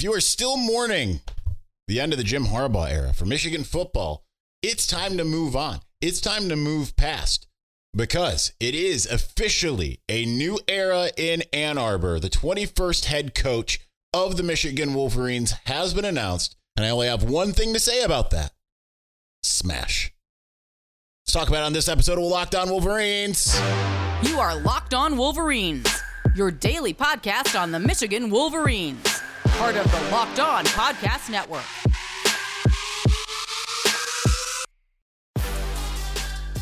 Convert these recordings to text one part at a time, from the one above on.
If you are still mourning the end of the Jim Harbaugh era for Michigan football, it's time to move on. It's time to move past because it is officially a new era in Ann Arbor. The 21st head coach of the Michigan Wolverines has been announced, and I only have one thing to say about that smash. Let's talk about on this episode of Locked On Wolverines. You are Locked On Wolverines, your daily podcast on the Michigan Wolverines, part of the Locked On Podcast Network.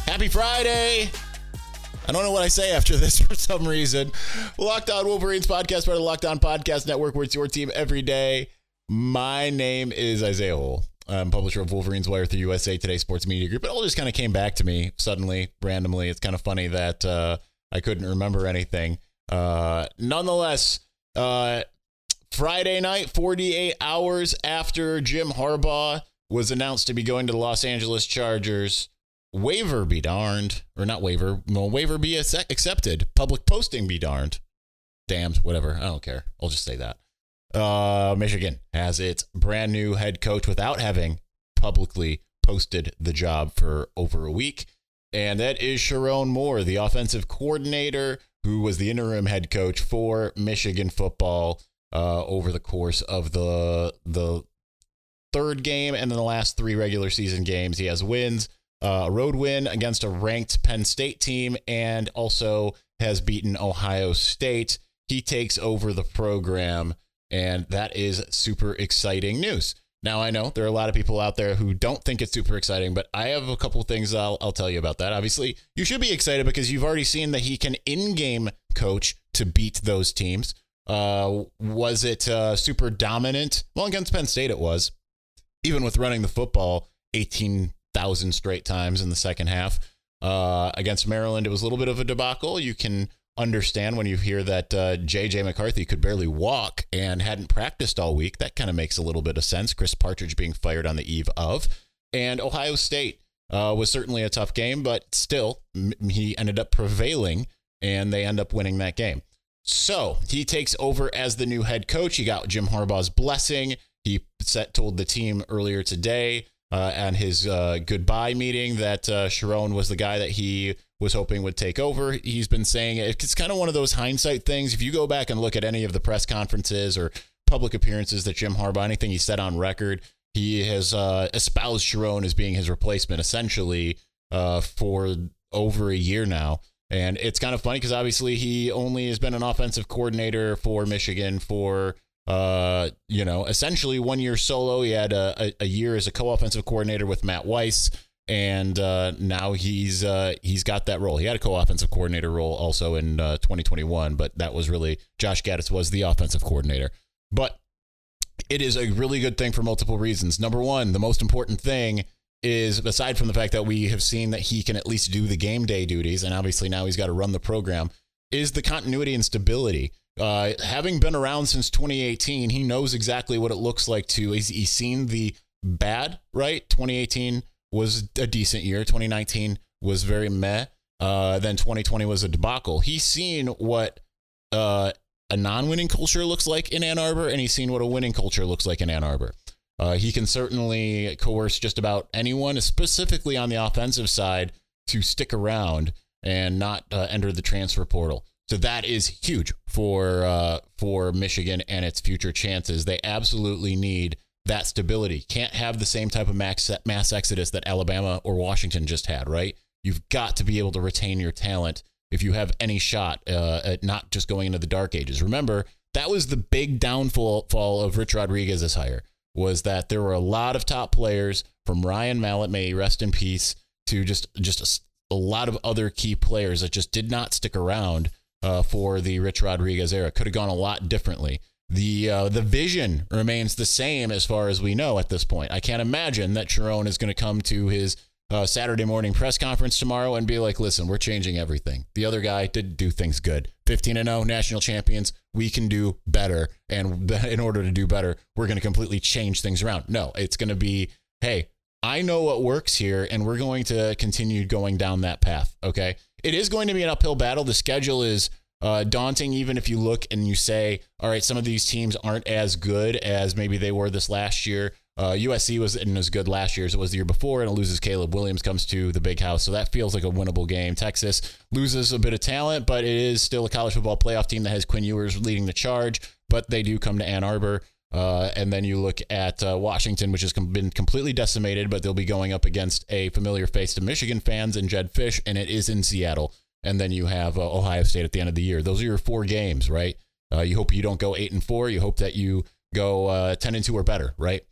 Happy Friday. I don't know what I say after this for some reason. Locked On Wolverines podcast, part of the Locked On Podcast Network, where it's your team every day. My name is Isaiah Hole. I'm publisher of Wolverines Wire through USA Today Sports Media Group. It all just kind of came back to me suddenly, randomly. It's kind of funny that uh, I couldn't remember anything. Uh, nonetheless, uh, Friday night, 48 hours after Jim Harbaugh was announced to be going to the Los Angeles Chargers, waiver be darned, or not waiver, no waiver be accepted, public posting be darned. Damned, whatever. I don't care. I'll just say that. Uh, Michigan has its brand new head coach without having publicly posted the job for over a week. And that is Sherrone Moore, the offensive coordinator who was the interim head coach for Michigan football uh, over the course of the the third game and then the last three regular season games. He has wins, uh, a road win against a ranked Penn State team, and also has beaten Ohio State. He takes over the program and that is super exciting news. Now, I know there are a lot of people out there who don't think it's super exciting, but I have a couple things I'll, I'll tell you about that. Obviously, you should be excited because you've already seen that he can in game coach to beat those teams. Uh, was it uh, super dominant? Well, against Penn State, it was. Even with running the football 18,000 straight times in the second half. Uh, against Maryland, it was a little bit of a debacle. You can understand when you hear that uh, JJ McCarthy could barely walk and hadn't practiced all week. That kind of makes a little bit of sense. Chris Partridge being fired on the eve of. And Ohio State uh, was certainly a tough game, but still, m- he ended up prevailing and they end up winning that game. So he takes over as the new head coach. He got Jim Harbaugh's blessing. He set, told the team earlier today uh, and his uh, goodbye meeting that uh, Sherrone was the guy that he was hoping would take over. He's been saying it's kind of one of those hindsight things. If you go back and look at any of the press conferences or public appearances that Jim Harbaugh, anything he said on record, he has uh, espoused Sherrone as being his replacement essentially uh, for over a year now. And it's kind of funny because obviously he only has been an offensive coordinator for Michigan for uh, you know, essentially one year solo. He had a, a, year as a co-offensive coordinator with Matt Weiss, and uh, now he's uh, he's got that role. He had a co-offensive coordinator role also in uh, 2021, but that was really Josh Gattis was the offensive coordinator. But it is a really good thing for multiple reasons. Number one, the most important thing is aside from the fact that we have seen that he can at least do the game day duties, and obviously now he's got to run the program, is the continuity and stability. Uh, having been around since 2018, he knows exactly what it looks like to. He's, he's seen the bad, right? 2018 was a decent year. 2019 was very meh. Uh, then 2020 was a debacle. He's seen what uh, a non-winning culture looks like in Ann Arbor, and he's seen what a winning culture looks like in Ann Arbor. Uh, he can certainly coerce just about anyone, specifically on the offensive side, to stick around and not uh, enter the transfer portal. So that is huge for uh, for Michigan and its future chances. They absolutely need that stability. Can't have the same type of mass mass exodus that Alabama or Washington just had. Right? You've got to be able to retain your talent if you have any shot uh, at not just going into the dark ages. Remember that was the big downfall fall of Rich Rodriguez's hire was that there were a lot of top players from Ryan Mallett, may rest in peace, to just just a, a lot of other key players that just did not stick around uh, for the Rich Rodriguez era. Could have gone a lot differently. The uh, the vision remains the same as far as we know at this point. I can't imagine that Sherrone is going to come to his uh, Saturday morning press conference tomorrow and be like, "Listen, we're changing everything." The other guy didn't do things good. 15 and 0 national champions. We can do better, and in order to do better, we're going to completely change things around. No, it's going to be, "Hey, I know what works here, and we're going to continue going down that path." Okay, it is going to be an uphill battle. The schedule is uh, daunting, even if you look and you say, all right, some of these teams aren't as good as maybe they were this last year. Uh, USC wasn't as good last year as it was the year before, and it loses Caleb Williams, comes to the big house. So that feels like a winnable game. Texas loses a bit of talent, but it is still a college football playoff team that has Quinn Ewers leading the charge, but they do come to Ann Arbor. Uh, and then you look at uh, Washington, which has com- been completely decimated, but they'll be going up against a familiar face to Michigan fans and Jedd Fisch, and it is in Seattle. And then you have uh, Ohio State at the end of the year. Those are your four games, right? Uh, you hope you don't go eight and four. You hope that you go uh, ten and two or better, right?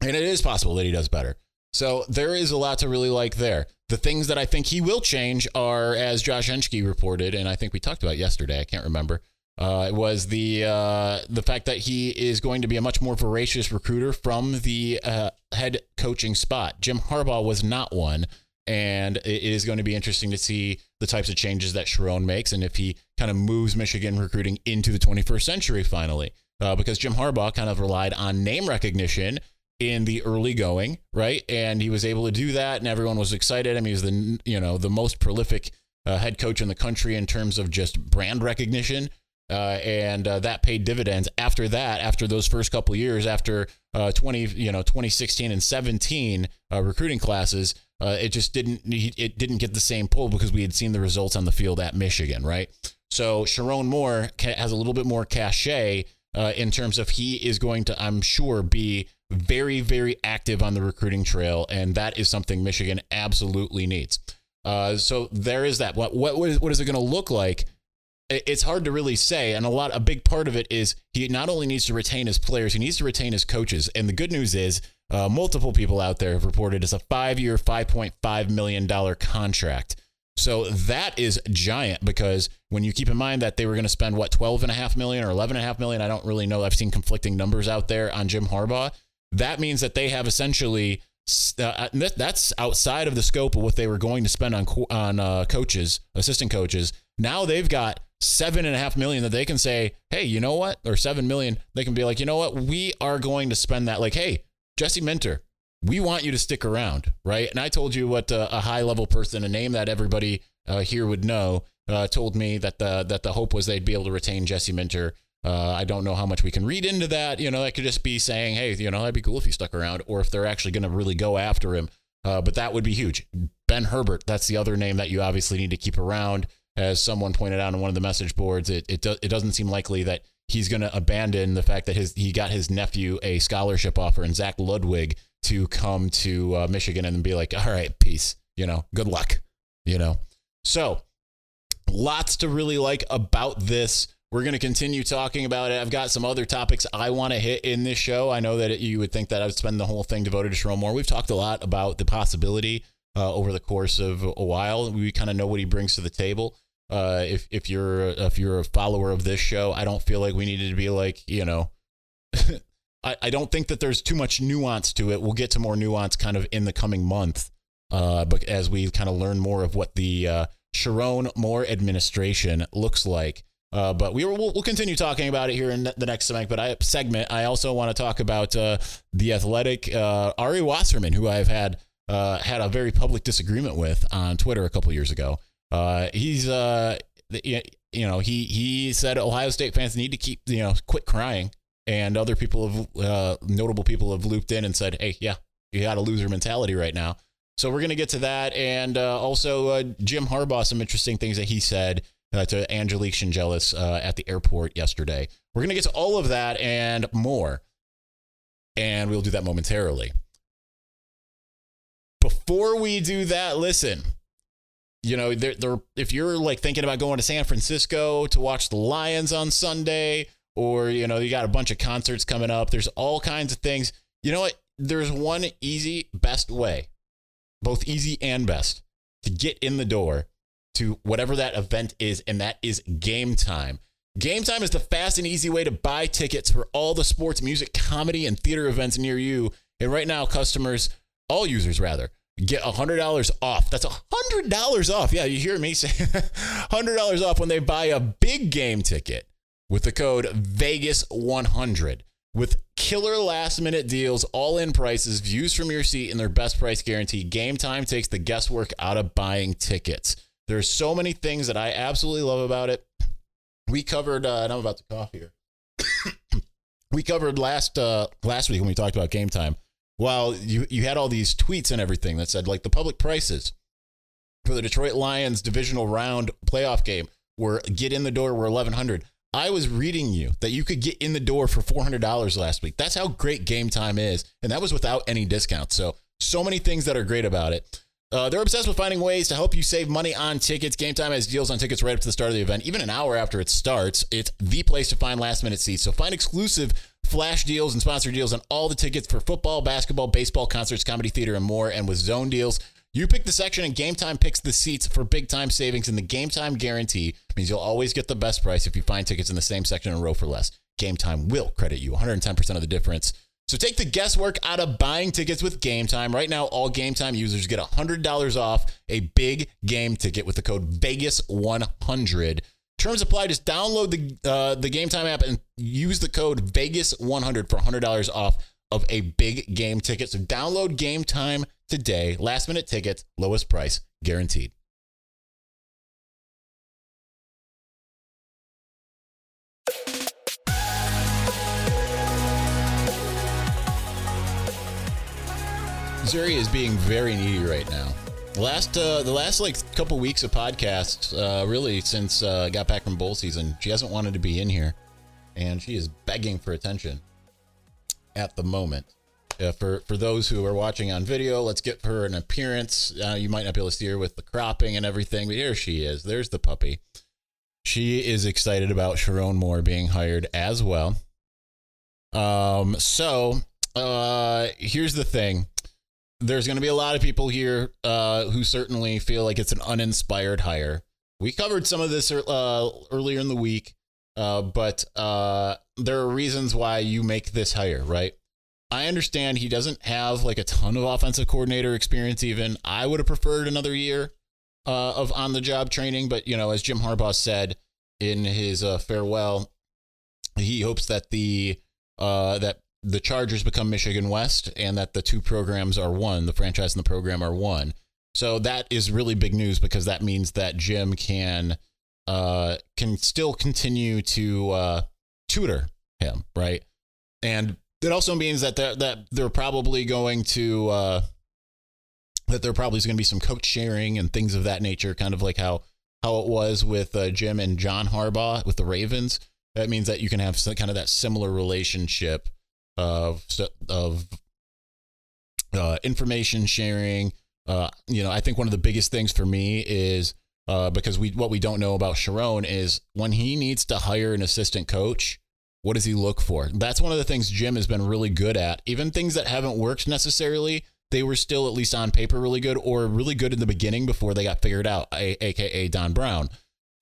And it is possible that he does better. So there is a lot to really like there. The things that I think he will change are, as Josh Henschke reported, and I think we talked about yesterday. I can't remember. Uh, was the uh, the fact that he is going to be a much more voracious recruiter from the uh, head coaching spot. Jim Harbaugh was not one, and it is going to be interesting to see the types of changes that Sherrone makes, and if he kind of moves Michigan recruiting into the 21st century finally, uh, because Jim Harbaugh kind of relied on name recognition in the early going, right? And he was able to do that, and everyone was excited. I mean, he's the you know the most prolific uh, head coach in the country in terms of just brand recognition, uh, and uh, that paid dividends. After that, after those first couple years, after uh, twenty you know 2016 and 17 uh, recruiting classes, uh, it just didn't it didn't get the same pull because we had seen the results on the field at Michigan, right? So Sherrone Moore has a little bit more cachet. in terms of he is going to, I'm sure, be very, very active on the recruiting trail, and that is something Michigan absolutely needs. Uh, so there is that. What what what is, it going to look like? It's hard to really say, and a lot a big part of it is he not only needs to retain his players, he needs to retain his coaches. And the good news is, uh, multiple people out there have reported it's a five-year, five point five million dollar contract. So that is giant because when you keep in mind that they were going to spend what 12 and a half million or 11 and a half million, I don't really know. I've seen conflicting numbers out there on Jim Harbaugh that means that they have essentially uh, that's outside of the scope of what they were going to spend on on uh, coaches, assistant coaches. Now they've got seven and a half million that they can say, hey, you know what, or seven million. They can be like, you know what, we are going to spend that. Like, hey, Jesse Minter, we want you to stick around, right? And I told you what uh, a high level person, a name that everybody uh, here would know, uh, told me that the that the hope was they'd be able to retain Jesse Minter uh, I don't know how much we can read into that. You know, that could just be saying, hey, you know, that'd be cool if he stuck around, or if they're actually going to really go after him. Uh, but that would be huge. Ben Herbert, that's the other name that you obviously need to keep around. As someone pointed out on one of the message boards, it it, do, it doesn't seem likely that he's going to abandon the fact that his he got his nephew a scholarship offer and Zach Ludwig to come to uh, Michigan and be like, all right, peace. You know, good luck. You know, so lots to really like about this. We're going to continue talking about it. I've got some other topics I want to hit in this show. I know that you would think that I would spend the whole thing devoted to Sherrone Moore. We've talked a lot about the possibility uh, over the course of a while. We kind of know what he brings to the table. Uh, if if you're if you're a follower of this show, I don't feel like we needed to be like you know. I, I don't think that there's too much nuance to it. We'll get to more nuance kind of in the coming month, uh, but as we kind of learn more of what the uh, Sherrone Moore administration looks like. Uh, but we will we'll continue talking about it here in the next segment. But I segment I also want to talk about uh, the athletic uh, Ari Wasserman, who I've had uh, had a very public disagreement with on Twitter a couple years ago. Uh, he's uh, you know he he said Ohio State fans need to keep you know quit crying, and other people have notable people have looped in and said, hey, yeah, you got a loser mentality right now. So we're gonna get to that, and also Jim Harbaugh, some interesting things that he said uh, to Angelique Chengelis uh, at the airport yesterday. We're going to get to all of that and more, and we'll do that momentarily. Before we do that, listen. You know, they're, they're, if you're like thinking about going to San Francisco to watch the Lions on Sunday, or you know, you got a bunch of concerts coming up. There's all kinds of things. You know what? There's one easy, best way, both easy and best, to get in the door to whatever that event is, and that is game time. Game time is the fast and easy way to buy tickets for all the sports, music, comedy, and theater events near you. And right now, customers, all users rather, get $100 off. That's $100 off. Yeah, you hear me say $100 off when they buy a big game ticket with the code VEGAS100 with killer last minute deals, all in prices, views from your seat, and their best price guarantee. Game time takes the guesswork out of buying tickets. There's so many things that I absolutely love about it. we covered, uh, and I'm about to cough here. we covered last uh, last week when we talked about game time. While you you had all these tweets and everything that said like the public prices for the Detroit Lions divisional round playoff game were get in the door were 1100. I was reading you that you could get in the door for $400 last week. That's how great game time is. And that was without any discounts. So, so many things that are great about it. Uh, they're obsessed with finding ways to help you save money on tickets. Game Time has deals on tickets right up to the start of the event, even an hour after it starts. It's the place to find last minute seats. So find exclusive flash deals and sponsor deals on all the tickets for football, basketball, baseball, concerts, comedy, theater, and more. And with zone deals, you pick the section and Game Time picks the seats for big time savings. And the Game Time guarantee means you'll always get the best price if you find tickets in the same section and row for less. Game Time will credit you 110% of the difference. So take the guesswork out of buying tickets with Game Time. Right now, all Game Time users get $100 off a big game ticket with the code Vegas100. Terms apply. Just download the uh, the Game Time app and use the code Vegas100 for $100 off of a big game ticket. So download Game Time today. Last minute tickets, lowest price guaranteed. Zuri is being very needy right now. The last uh, the last like couple weeks of podcasts, uh, really since uh, I got back from bowl season, she hasn't wanted to be in here, and she is begging for attention at the moment. Uh, for for those who are watching on video, let's get her an appearance. Uh, you might not be able to see her with the cropping and everything, but here she is. There's the puppy. She is excited about Sherrone Moore being hired as well. Um, so uh, here's the thing there's going to be a lot of people here uh, who certainly feel like it's an uninspired hire. We covered some of this uh, earlier in the week, uh, but uh, there are reasons why you make this hire, right? I understand he doesn't have like a ton of offensive coordinator experience. Even I would have preferred another year uh, of on the job training, but you know, as Jim Harbaugh said in his uh, farewell, he hopes that the that the Chargers become Michigan West and that the two programs are one, the franchise and the program are one. So that is really big news because that means that Jim can uh, can still continue to uh, tutor him, right? And it also means that they're, that they're probably going to uh, that there probably is going to be some coach sharing and things of that nature, kind of like how how it was with uh, Jim and John Harbaugh with the Ravens. That means that you can have some, kind of that similar relationship of of uh, information sharing. Uh, you know, I think one of the biggest things for me is uh, because we what we don't know about Sherrone is when he needs to hire an assistant coach, what does he look for? That's one of the things Jim has been really good at. Even things that haven't worked necessarily, they were still at least on paper really good or really good in the beginning before they got figured out, aka Don Brown.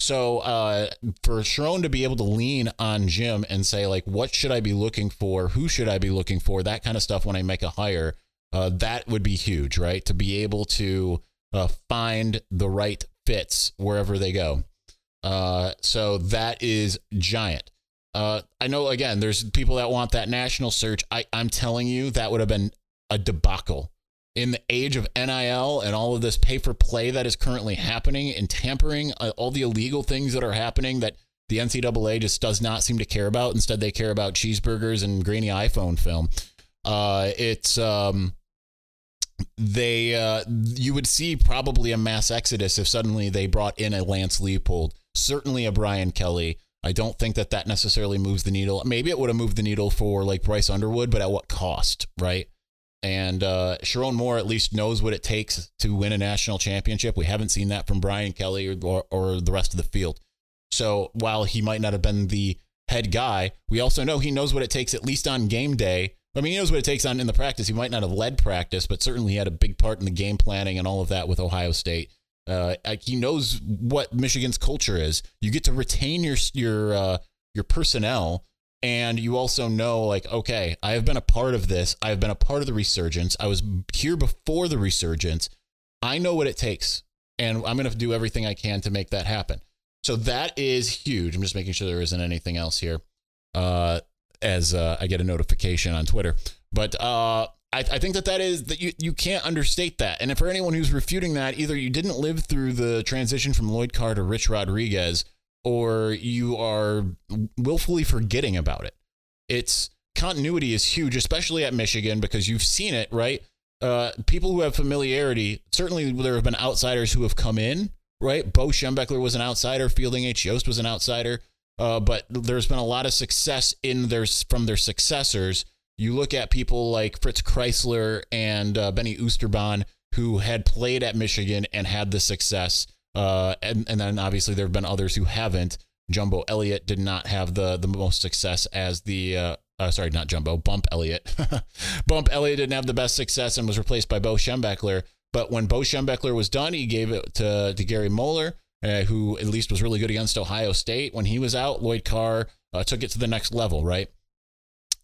So uh, for Sherrone to be able to lean on Jim and say like, what should I be looking for? Who should I be looking for? That kind of stuff when I make a hire, uh, that would be huge, right? To be able to uh, find the right fits wherever they go. Uh, so that is giant. Uh, I know again, there's people that want that national search. I, I'm telling you, that would have been a debacle in the age of NIL and all of this pay for play that is currently happening and tampering, uh, all the illegal things that are happening that the NCAA just does not seem to care about. Instead, they care about cheeseburgers and grainy iPhone film. Uh, it's um, they uh, you would see probably a mass exodus if suddenly they brought in a Lance Leipold, certainly a Brian Kelly. I don't think that that necessarily moves the needle. Maybe it would have moved the needle for like Bryce Underwood, but at what cost, right? And uh, Sherrone Moore at least knows what it takes to win a national championship. We haven't seen that from Brian Kelly or, or, or the rest of the field. So while he might not have been the head guy, we also know he knows what it takes, at least on game day. I mean, he knows what it takes on in the practice. He might not have led practice, but certainly he had a big part in the game planning and all of that with Ohio State. Uh, he knows what Michigan's culture is. You get to retain your your uh, your personnel and you also know like okay i have been a part of this. I have been a part of the resurgence. I was here before the resurgence. I know what it takes and i'm going to do everything i can to make that happen. So that is huge. I'm just making sure there isn't anything else here uh, as uh, i get a notification on twitter. But uh, I, I think that that is that you, you can't understate that. And for anyone who's refuting that either you didn't live through the transition from lloyd carr to rich rodriguez or you are willfully forgetting about it. It's continuity is huge, especially at Michigan, because you've seen it, right? Uh, people who have familiarity, certainly there have been outsiders who have come in, right? Bo Schembechler was an outsider, Fielding H. Yost was an outsider, uh, but there's been a lot of success in their from their successors. You look at people like Fritz Crisler and uh, Benny Oosterbaan, who had played at Michigan and had the success. Uh, and, and then obviously there have been others who haven't. Jumbo Elliott did not have the the most success as the uh, uh, sorry, not Jumbo, Bump Elliott. Bump Elliott didn't have the best success and was replaced by Bo Schembechler. But when Bo Schembechler was done, he gave it to, to Gary Moeller, uh, who at least was really good against Ohio State. When he was out, Lloyd Carr uh, took it to the next level, right?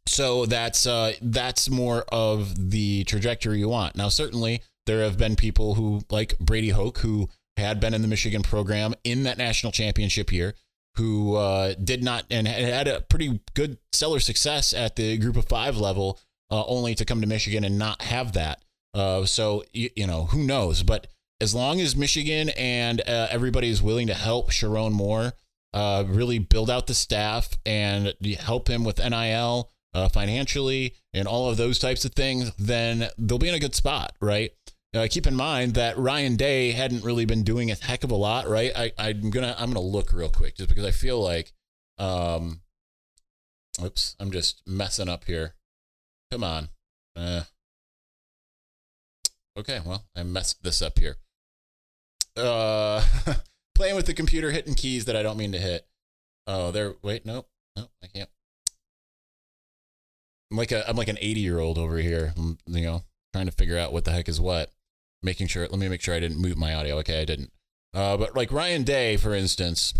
So that's uh, that's more of the trajectory you want. Now, certainly there have been people who, like Brady Hoke, who had been in the Michigan program in that national championship year, who uh, did not and had a pretty good seller success at the group of five level, uh, only to come to Michigan and not have that. Uh, so, you, you, know, who knows? But as long as Michigan and uh, everybody is willing to help Sherrone Moore uh, really build out the staff and help him with NIL uh, financially and all of those types of things, then they'll be in a good spot, right? Uh, keep in mind that Ryan Day hadn't really been doing a heck of a lot, right? I, I'm gonna I'm gonna look real quick just because I feel like, um, oops, I'm just messing up here. Come on, uh, okay, well I messed this up here. Uh, playing with the computer, hitting keys that I don't mean to hit. Oh, there. Wait, nope, nope, I can't. I'm like a I'm like an 80 year old over here. You know, trying to figure out what the heck is what making sure. Let me make sure I didn't mute my audio. Okay, I didn't. Uh, but like Ryan Day, for instance,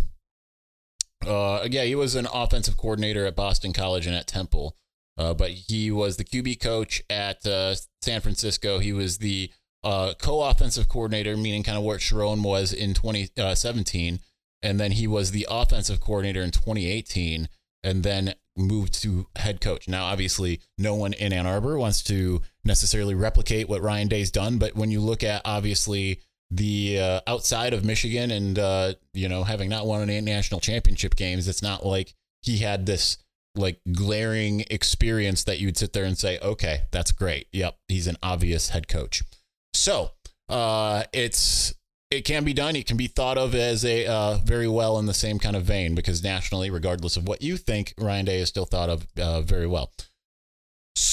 uh, yeah, he was an offensive coordinator at Boston College and at Temple. Uh, but he was the QB coach at uh, San Francisco. He was the uh, co-offensive coordinator, meaning kind of where Sherrone was in 2017, uh, and then he was the offensive coordinator in 2018, and then moved to head coach. Now, obviously, no one in Ann Arbor wants to necessarily replicate what Ryan Day's done, but when you look at obviously the uh, outside of Michigan and uh, you know having not won any national championship games, it's not like he had this like glaring experience that you'd sit there and say, okay, that's great. Yep, he's an obvious head coach. So uh, it's it can be done. It can be thought of as a uh, very well in the same kind of vein because nationally, regardless of what you think, Ryan Day is still thought of uh, very well.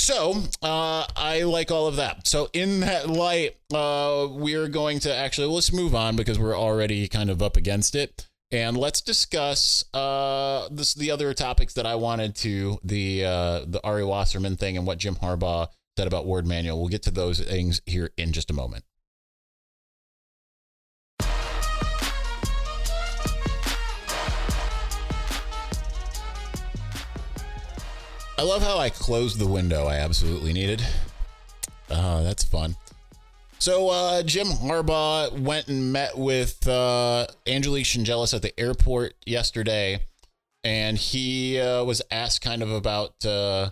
So uh, I like all of that. So in that light, uh, we're going to actually let's move on because we're already kind of up against it, and let's discuss uh, this the other topics that I wanted to the uh, the Ari Wasserman thing and what Jim Harbaugh said about Warde Manuel. We'll get to those things here in just a moment. I love how I closed the window I absolutely needed. Uh, that's fun. So uh, Jim Harbaugh went and met with uh, Angelique Chengelis at the airport yesterday, and he uh, was asked kind of about uh,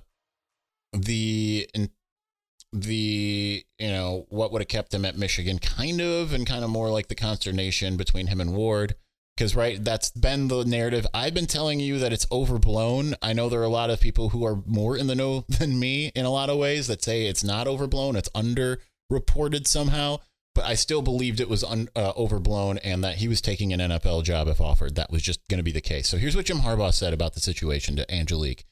the the you know what would have kept him at Michigan, kind of, and kind of more like the consternation between him and Warde because right that's been the narrative. I've been telling you that it's overblown. I know there are a lot of people who are more in the know than me in a lot of ways that say it's not overblown it's under reported somehow but i still believed it was un, uh, overblown and that he was taking an nfl job if offered. That was just going to be the case. So here's what jim harbaugh said about the situation to angelique.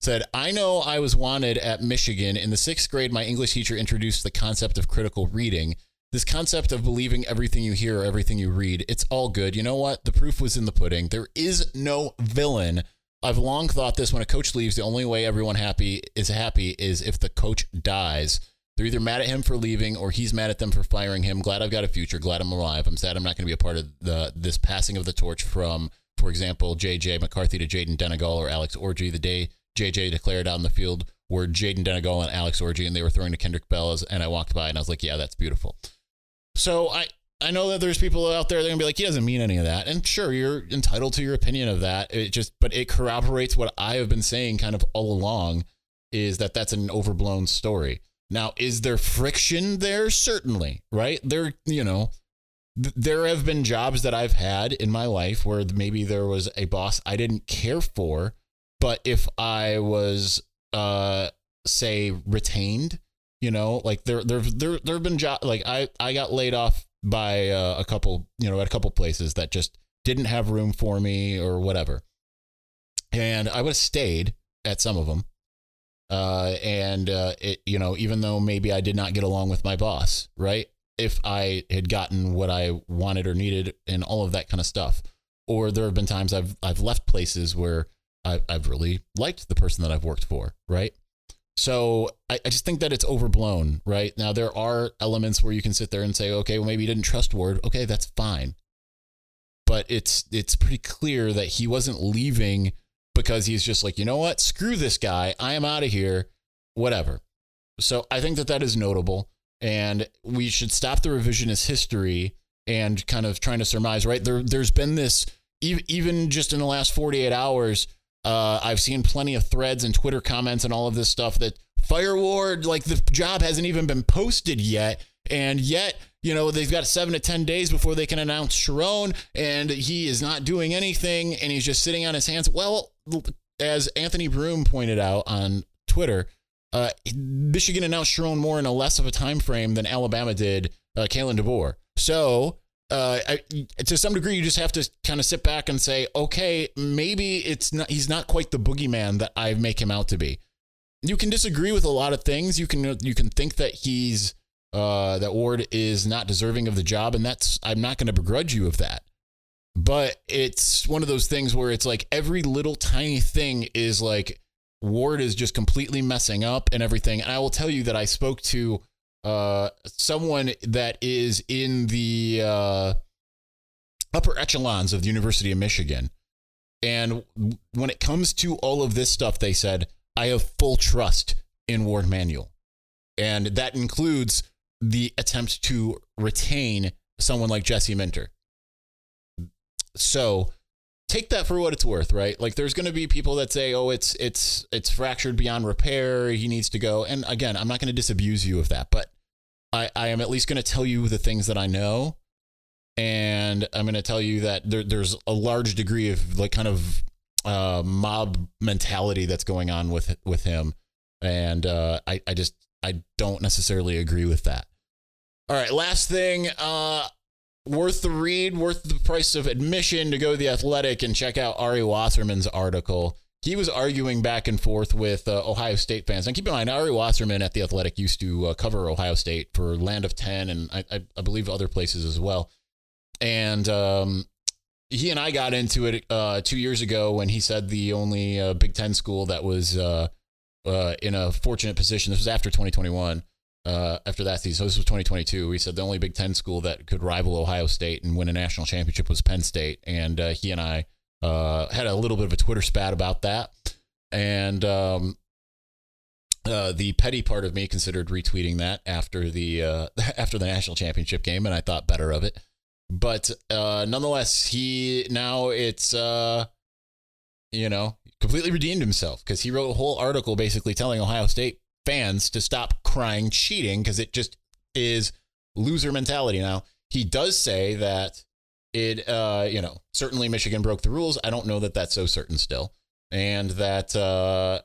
Said i know i was wanted at michigan. In the sixth grade my english teacher introduced the concept of critical reading this concept of believing everything you hear or everything you read, it's all good. You know what? The proof was in the pudding. There is no villain. I've long thought this when a coach leaves, the only way everyone happy is happy is if the coach dies. They're either mad at him for leaving or he's mad at them for firing him. Glad I've got a future. Glad I'm alive. I'm sad I'm not going to be a part of the this passing of the torch from, for example, JJ McCarthy to Jayden Denegal or Alex Orji. The day JJ declared out in the field were Jayden Denegal and Alex Orji, and they were throwing to Kendrick Bells, and I walked by and I was like, yeah, that's beautiful. So I I know that there's people out there that are gonna be like, he doesn't mean any of that. And sure, you're entitled to your opinion of that. It just, but it corroborates what I have been saying kind of all along is that that's an overblown story. Now, is there friction there? Certainly, right? There, you know, th- there have been jobs that I've had in my life where maybe there was a boss I didn't care for, but if I was, uh, say, retained, you know, like there, there, there, there have been jobs like I, I got laid off by uh, a couple, you know, at a couple places that just didn't have room for me or whatever, and I would have stayed at some of them. Uh, and uh, it, you know, even though maybe I did not get along with my boss, right? if I had gotten what I wanted or needed and all of that kind of stuff. Or there have been times I've I've left places where I, I've really liked the person that I've worked for, right? So I, I just think that it's overblown, right? Now there are elements where you can sit there and say, okay, well maybe you didn't trust Warde. Okay, that's fine. But it's it's pretty clear that he wasn't leaving because he's just like, you know what? Screw this guy. I am out of here. Whatever. So I think that that is notable and we should stop the revisionist history and kind of trying to surmise right there there's been this even just in the last 48 hours uh, i've seen plenty of threads and twitter comments and all of this stuff that fire warde like the job hasn't even been posted yet and yet you know they've got seven to ten days before they can announce Sherrone, and he is not doing anything, and he's just sitting on his hands. Well, as Anthony Broome pointed out on Twitter, uh, Michigan announced Sherrone Moore in a less of a time frame than Alabama did uh, Kalen DeBoer. So uh, I, to some degree, you just have to kind of sit back and say, okay, maybe it's not. He's not quite the boogeyman that I make him out to be. You can disagree with a lot of things. You can you can think that he's uh, that Warde is not deserving of the job, and that's I'm not going to begrudge you of that. But it's one of those things where it's like every little tiny thing is like Warde is just completely messing up and everything. And I will tell you that I spoke to uh, someone that is in the uh, upper echelons of the University of Michigan. And when it comes to all of this stuff, they said, I have full trust in Warde Manuel. And that includes the attempt to retain someone like Jesse Minter. So take that for what it's worth, right? Like there's going to be people that say, "Oh, it's it's it's fractured beyond repair. He needs to go." And again, I'm not going to disabuse you of that, but I I am at least going to tell you the things that I know, and I'm going to tell you that there, there's a large degree of like kind of uh, mob mentality that's going on with with him, and uh, I I just I don't necessarily agree with that. All right, last thing. Uh, worth the read, worth the price of admission to go to the Athletic and check out Ari Wasserman's article. He was arguing back and forth with uh, Ohio State fans. And keep in mind, Ari Wasserman at the Athletic used to uh, cover Ohio State for Land of Ten and I, I, I believe other places as well. And um, he and I got into it uh, two years ago when he said the only uh, Big Ten school that was uh, uh, in a fortunate position. This was after 2021 uh, after that season. So this was 2022. We said the only Big Ten school that could rival Ohio State and win a national championship was Penn State, and he and I uh, had a little bit of a Twitter spat about that. And um, uh, the petty part of me considered retweeting that after the uh, after the national championship game, and I thought better of it. But uh, nonetheless, he now it's you know completely redeemed himself because he wrote a whole article basically telling Ohio State fans to stop crying cheating because it just is loser mentality. Now, he does say that it, uh, you know, certainly Michigan broke the rules. I don't know that that's so certain still. And that uh,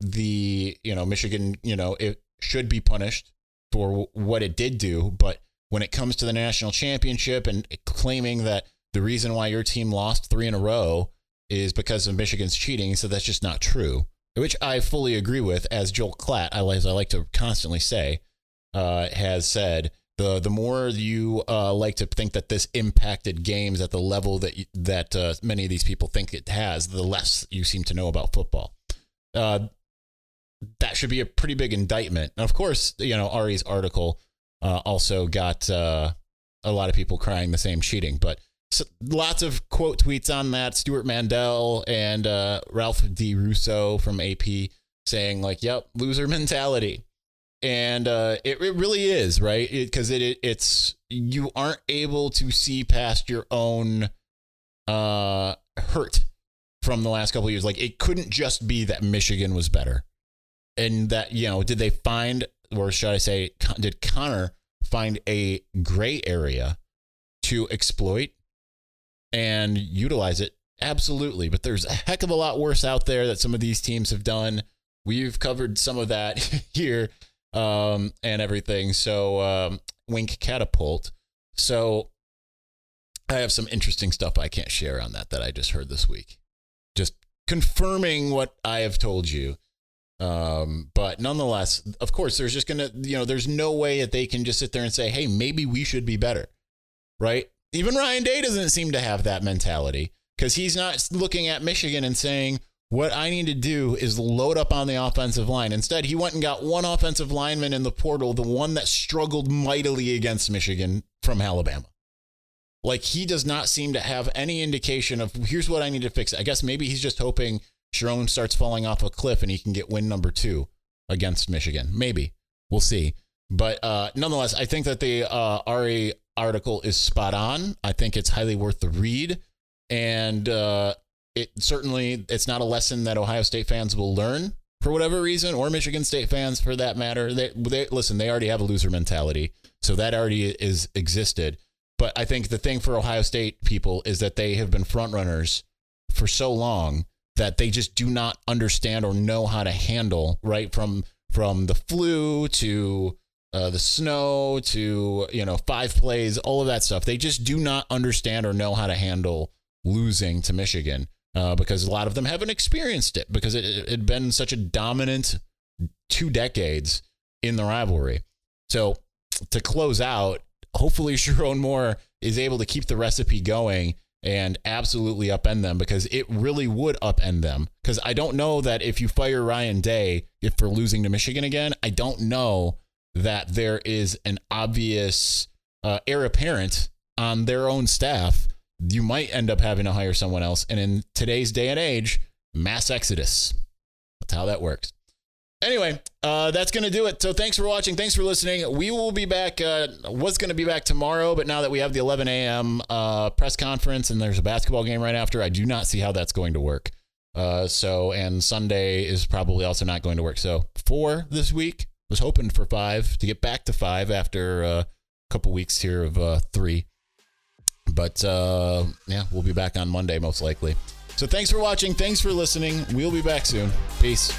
the, you know, Michigan, you know, it should be punished for what it did do. But when it comes to the national championship and claiming that the reason why your team lost three in a row is because of Michigan's cheating, so that's just not true which I fully agree with, as Joel Klatt, as I like to constantly say, uh, has said. The, the more you uh, like to think that this impacted games at the level that you, that uh, many of these people think it has, the less you seem to know about football. Uh, that should be a pretty big indictment. And of course, you know Ari's article uh, also got uh, a lot of people crying the same cheating, but so lots of quote tweets on that. Stewart Mandel and uh, Ralph D. Russo from AP saying like, "Yep, loser mentality," and uh, it, it really is right because it, it, it's you aren't able to see past your own uh, hurt from the last couple years. Like it couldn't just be that Michigan was better, and that you know did they find or should I say did Connor find a gray area? to exploit and utilize it? Absolutely. But there's a heck of a lot worse out there that some of these teams have done. We've covered some of that here um, and everything. So, um, Wink Catapult. So, I have some interesting stuff I can't share on that that I just heard this week. Just confirming what I have told you. Um, but nonetheless, of course, there's just gonna, you know, there's no way that they can just sit there and say, hey, maybe we should be better, right? Even Ryan Day doesn't seem to have that mentality because he's not looking at Michigan and saying, what I need to do is load up on the offensive line. Instead, he went and got one offensive lineman in the portal, the one that struggled mightily against Michigan from Alabama. Like he does not seem to have any indication of here's what I need to fix. I guess maybe he's just hoping Sherrone starts falling off a cliff and he can get win number two against Michigan. Maybe we'll see. But uh, nonetheless, I think that the uh, Ari article is spot on. I think it's highly worth the read, and uh, it certainly it's not a lesson that Ohio State fans will learn for whatever reason, or Michigan State fans for that matter. They, they listen. They already have a loser mentality, so that already is existed. But I think the thing for Ohio State people is that they have been front runners for so long that they just do not understand or know how to handle right from from the flu to uh, the snow to you know five plays, all of that stuff. They just do not understand or know how to handle losing to Michigan uh, because a lot of them haven't experienced it because it had been such a dominant two decades in the rivalry. So to close out, hopefully Sherrone Moore is able to keep the recipe going and absolutely upend them because it really would upend them. Because I don't know that if you fire Ryan Day if for losing to Michigan again, I don't know that there is an obvious uh, heir apparent on their own staff. You might end up having to hire someone else. And in today's day and age, mass exodus. That's how that works. Anyway, uh, that's going to do it. So thanks for watching. Thanks for listening. We will be back. Uh, was going to be back tomorrow, but now that we have the 11 a.m. Uh, press conference and there's a basketball game right after, I do not see how that's going to work. Uh, so, and Sunday is probably also not going to work. So, four this week. Was hoping for five to get back to five after uh, a couple weeks here of uh, three. But uh, yeah, we'll be back on Monday most likely. So, thanks for watching. Thanks for listening. We'll be back soon. Peace.